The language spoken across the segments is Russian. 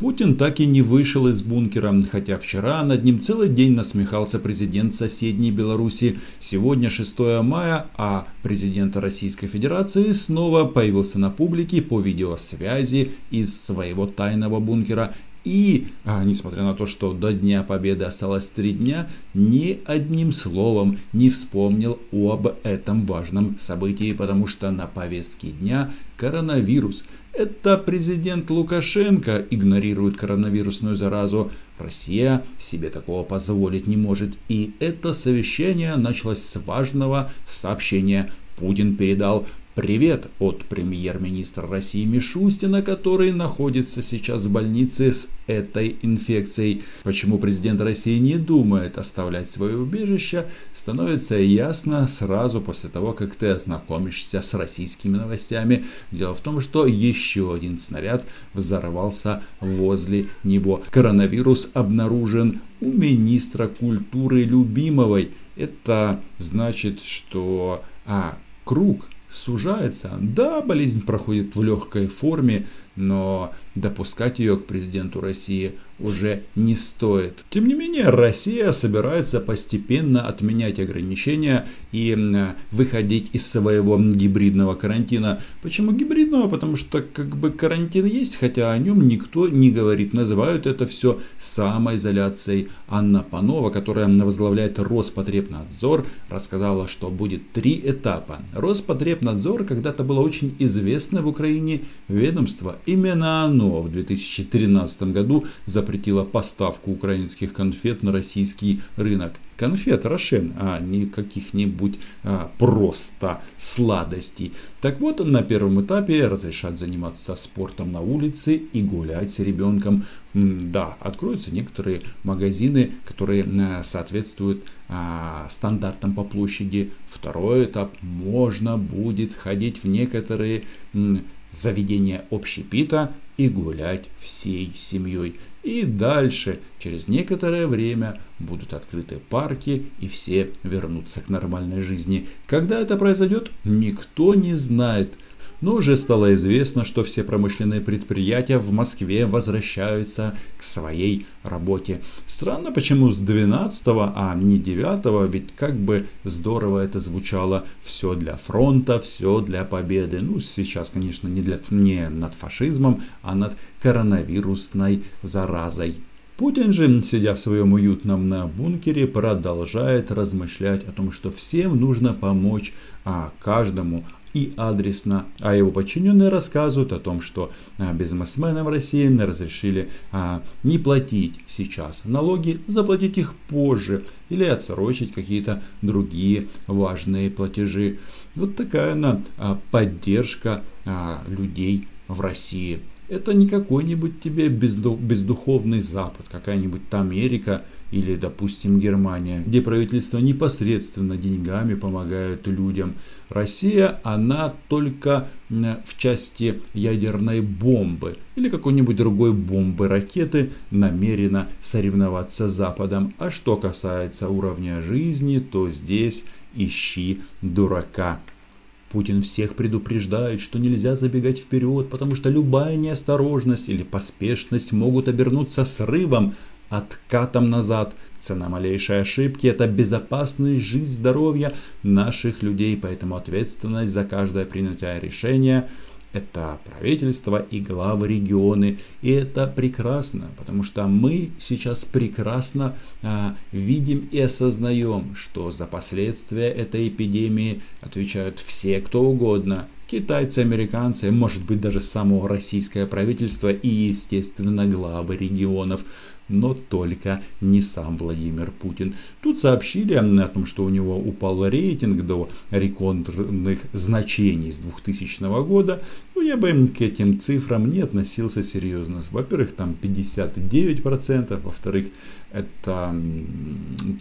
Путин так и не вышел из бункера, хотя вчера над ним целый день насмехался президент соседней Беларуси. Сегодня 6 мая, а президент Российской Федерации снова появился на публике по видеосвязи из своего тайного бункера и, а, несмотря на то, что до Дня Победы осталось три дня, ни одним словом не вспомнил об этом важном событии, потому что на повестке дня коронавирус. Это президент Лукашенко игнорирует коронавирусную заразу. Россия себе такого позволить не может. И это совещание началось с важного сообщения. Путин передал Привет от премьер-министра России Мишустина, который находится сейчас в больнице с этой инфекцией. Почему президент России не думает оставлять свое убежище, становится ясно сразу после того, как ты ознакомишься с российскими новостями. Дело в том, что еще один снаряд взорвался возле него. Коронавирус обнаружен у министра культуры Любимовой. Это значит, что а, круг сужается. Да, болезнь проходит в легкой форме, но допускать ее к президенту России уже не стоит. Тем не менее, Россия собирается постепенно отменять ограничения и выходить из своего гибридного карантина. Почему гибридного? Потому что как бы карантин есть, хотя о нем никто не говорит. Называют это все самоизоляцией. Анна Панова, которая возглавляет Роспотребнадзор, рассказала, что будет три этапа. Роспотребнадзор когда-то было очень известно в Украине ведомство. Именно оно в 2013 году запретило поставку украинских конфет на российский рынок. Конфет Рошен, а не каких-нибудь а, просто сладостей. Так вот, на первом этапе разрешат заниматься спортом на улице и гулять с ребенком. Да, откроются некоторые магазины, которые соответствуют а, стандартам по площади. Второй этап можно будет ходить в некоторые заведение общепита и гулять всей семьей. И дальше, через некоторое время, будут открыты парки и все вернутся к нормальной жизни. Когда это произойдет, никто не знает – но уже стало известно, что все промышленные предприятия в Москве возвращаются к своей работе. Странно, почему с 12, а не 9, ведь как бы здорово это звучало. Все для фронта, все для победы. Ну, сейчас, конечно, не, для, не над фашизмом, а над коронавирусной заразой. Путин же, сидя в своем уютном на бункере, продолжает размышлять о том, что всем нужно помочь а каждому и адресно, а его подчиненные рассказывают о том, что а, бизнесменам России разрешили а, не платить сейчас налоги, заплатить их позже или отсрочить какие-то другие важные платежи. Вот такая она а, поддержка людей в России. Это не какой-нибудь тебе бездуховный Запад, какая-нибудь Америка или, допустим, Германия, где правительство непосредственно деньгами помогает людям. Россия, она только в части ядерной бомбы или какой-нибудь другой бомбы, ракеты намерена соревноваться с Западом. А что касается уровня жизни, то здесь ищи дурака. Путин всех предупреждает, что нельзя забегать вперед, потому что любая неосторожность или поспешность могут обернуться срывом, откатом назад. Цена малейшей ошибки – это безопасность, жизнь, здоровье наших людей, поэтому ответственность за каждое принятое решение – это правительство и главы регионы. И это прекрасно, потому что мы сейчас прекрасно а, видим и осознаем, что за последствия этой эпидемии отвечают все, кто угодно. Китайцы, американцы, может быть даже само российское правительство и, естественно, главы регионов но только не сам Владимир Путин. Тут сообщили о том, что у него упал рейтинг до рекордных значений с 2000 года. Ну, я бы к этим цифрам не относился серьезно. Во-первых, там 59%, во-вторых, это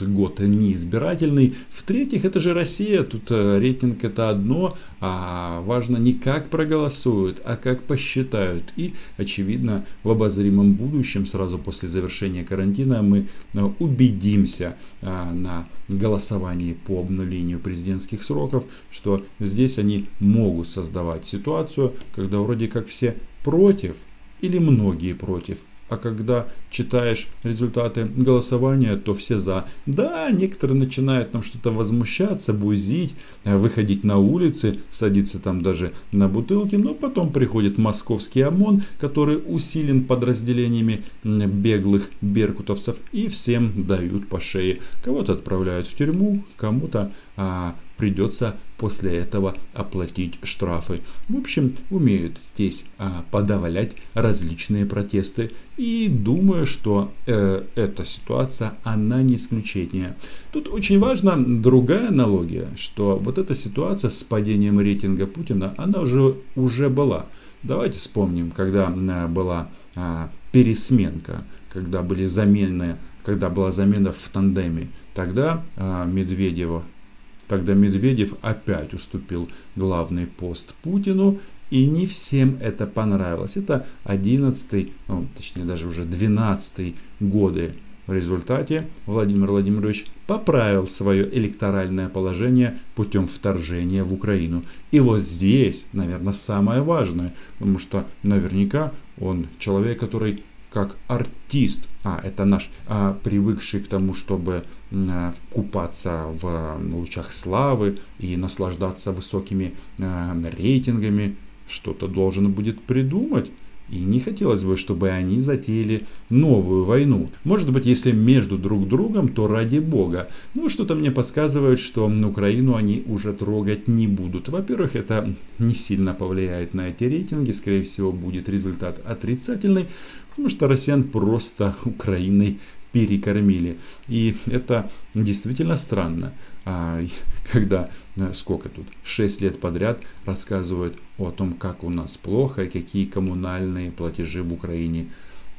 год неизбирательный. В-третьих, это же Россия, тут э, рейтинг это одно, а важно не как проголосуют, а как посчитают. И, очевидно, в обозримом будущем, сразу после завершения карантина, мы э, убедимся а, на голосовании по обнулению президентских сроков, что здесь они могут создавать ситуацию, когда вроде как все против, или многие против. А когда читаешь результаты голосования, то все за. Да, некоторые начинают там что-то возмущаться, бузить, э, выходить на улицы, садиться там даже на бутылки, но потом приходит московский ОМОН, который усилен подразделениями беглых беркутовцев и всем дают по шее. Кого-то отправляют в тюрьму, кому-то а, придется после этого оплатить штрафы. В общем, умеют здесь а, подавлять различные протесты. И думаю, что э, эта ситуация, она не исключение. Тут очень важна другая аналогия, что вот эта ситуация с падением рейтинга Путина, она уже, уже была. Давайте вспомним, когда э, была а, пересменка, когда были замены, когда была замена в тандеме. Тогда а, Медведева Тогда Медведев опять уступил главный пост Путину, и не всем это понравилось. Это 11, ну, точнее даже уже 12 годы. В результате Владимир Владимирович поправил свое электоральное положение путем вторжения в Украину. И вот здесь, наверное, самое важное, потому что наверняка он человек, который как артист, а это наш, а, привыкший к тому, чтобы а, купаться в лучах славы и наслаждаться высокими а, рейтингами, что-то должен будет придумать. И не хотелось бы, чтобы они затеяли новую войну. Может быть, если между друг другом, то ради бога. Ну, что-то мне подсказывает, что Украину они уже трогать не будут. Во-первых, это не сильно повлияет на эти рейтинги. Скорее всего, будет результат отрицательный. Потому что россиян просто Украиной перекормили. И это действительно странно, а, когда э, сколько тут, 6 лет подряд рассказывают о том, как у нас плохо и какие коммунальные платежи в Украине.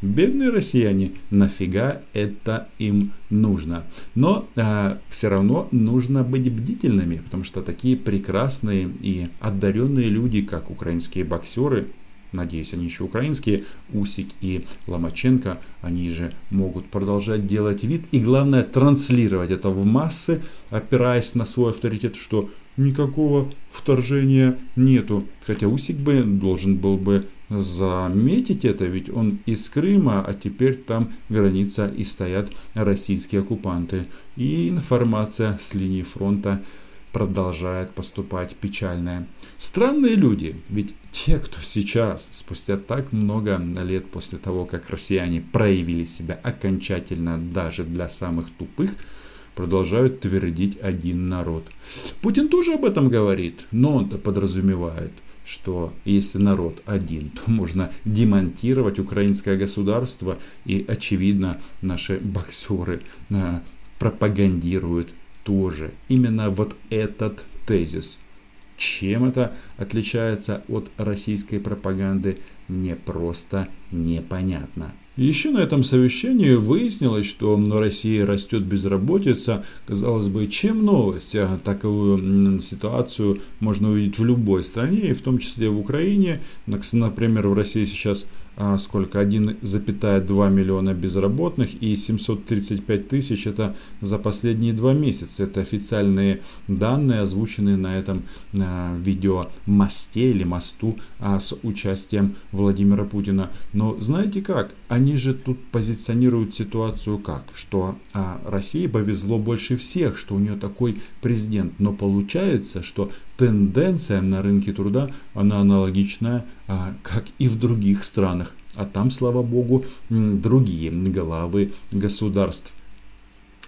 Бедные россияне, нафига это им нужно? Но а, все равно нужно быть бдительными, потому что такие прекрасные и одаренные люди, как украинские боксеры, надеюсь, они еще украинские, Усик и Ломаченко, они же могут продолжать делать вид и, главное, транслировать это в массы, опираясь на свой авторитет, что никакого вторжения нету. Хотя Усик бы должен был бы заметить это, ведь он из Крыма, а теперь там граница и стоят российские оккупанты. И информация с линии фронта продолжает поступать печальная. Странные люди, ведь те, кто сейчас, спустя так много лет после того, как россияне проявили себя окончательно даже для самых тупых, продолжают твердить один народ. Путин тоже об этом говорит, но он-то подразумевает, что если народ один, то можно демонтировать украинское государство, и очевидно наши боксеры а, пропагандируют тоже именно вот этот тезис. Чем это отличается от российской пропаганды, не просто непонятно. Еще на этом совещании выяснилось, что в России растет безработица. Казалось бы, чем новость? А такую ситуацию можно увидеть в любой стране, и в том числе в Украине. Например, в России сейчас сколько 1,2 миллиона безработных и 735 тысяч это за последние два месяца. Это официальные данные, озвученные на этом а, видео мосте или мосту а, с участием Владимира Путина. Но знаете как? Они же тут позиционируют ситуацию как? Что России повезло больше всех, что у нее такой президент. Но получается, что тенденция на рынке труда, она аналогичная, а, как и в других странах. А там, слава богу, другие главы государств.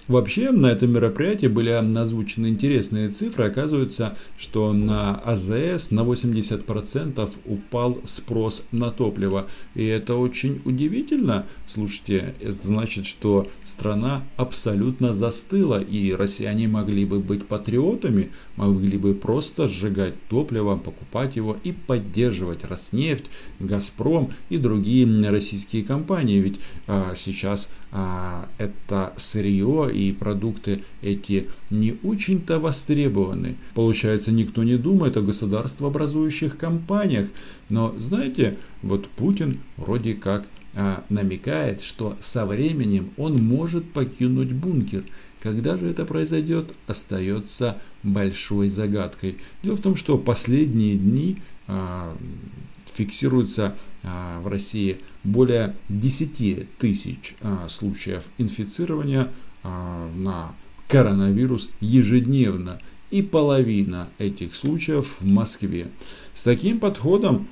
Вообще на этом мероприятии были озвучены интересные цифры. Оказывается, что на АЗС на 80% упал спрос на топливо. И это очень удивительно. Слушайте, это значит, что страна абсолютно застыла. И россияне могли бы быть патриотами, могли бы просто сжигать топливо, покупать его и поддерживать Роснефть, Газпром и другие российские компании. Ведь а, сейчас это сырье и продукты эти не очень-то востребованы. Получается, никто не думает о государствообразующих компаниях. Но знаете, вот Путин вроде как а, намекает, что со временем он может покинуть бункер. Когда же это произойдет, остается большой загадкой. Дело в том, что последние дни а, фиксируется в России более 10 тысяч случаев инфицирования на коронавирус ежедневно и половина этих случаев в Москве. С таким подходом,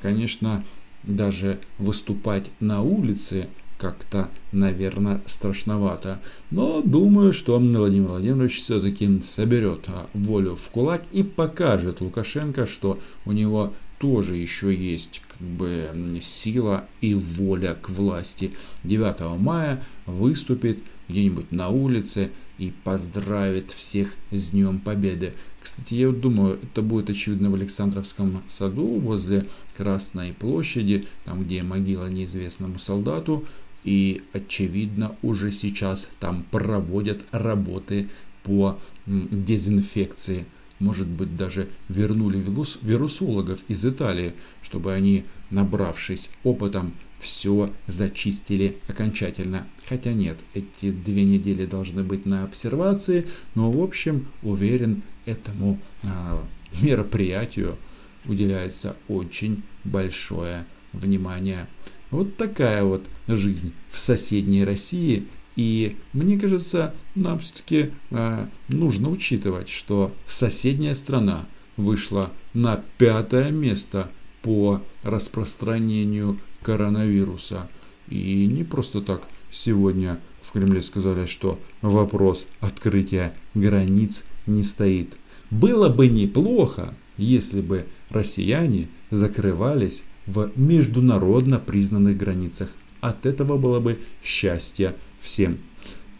конечно, даже выступать на улице как-то, наверное, страшновато. Но думаю, что Владимир Владимирович все-таки соберет а, волю в кулак и покажет Лукашенко, что у него тоже еще есть как бы сила и воля к власти. 9 мая выступит где-нибудь на улице и поздравит всех с Днем Победы. Кстати, я думаю, это будет очевидно в Александровском саду возле Красной площади, там где могила неизвестному солдату. И очевидно уже сейчас там проводят работы по дезинфекции. Может быть даже вернули вирусологов из Италии, чтобы они, набравшись опытом, все зачистили окончательно. Хотя нет, эти две недели должны быть на обсервации, но в общем уверен, этому э, мероприятию уделяется очень большое внимание. Вот такая вот жизнь в соседней России. И мне кажется, нам все-таки э, нужно учитывать, что соседняя страна вышла на пятое место по распространению коронавируса. И не просто так сегодня в Кремле сказали, что вопрос открытия границ не стоит. Было бы неплохо, если бы россияне закрывались в международно признанных границах. От этого было бы счастье всем.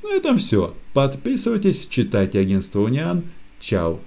На этом все. Подписывайтесь, читайте агентство Униан. Чао.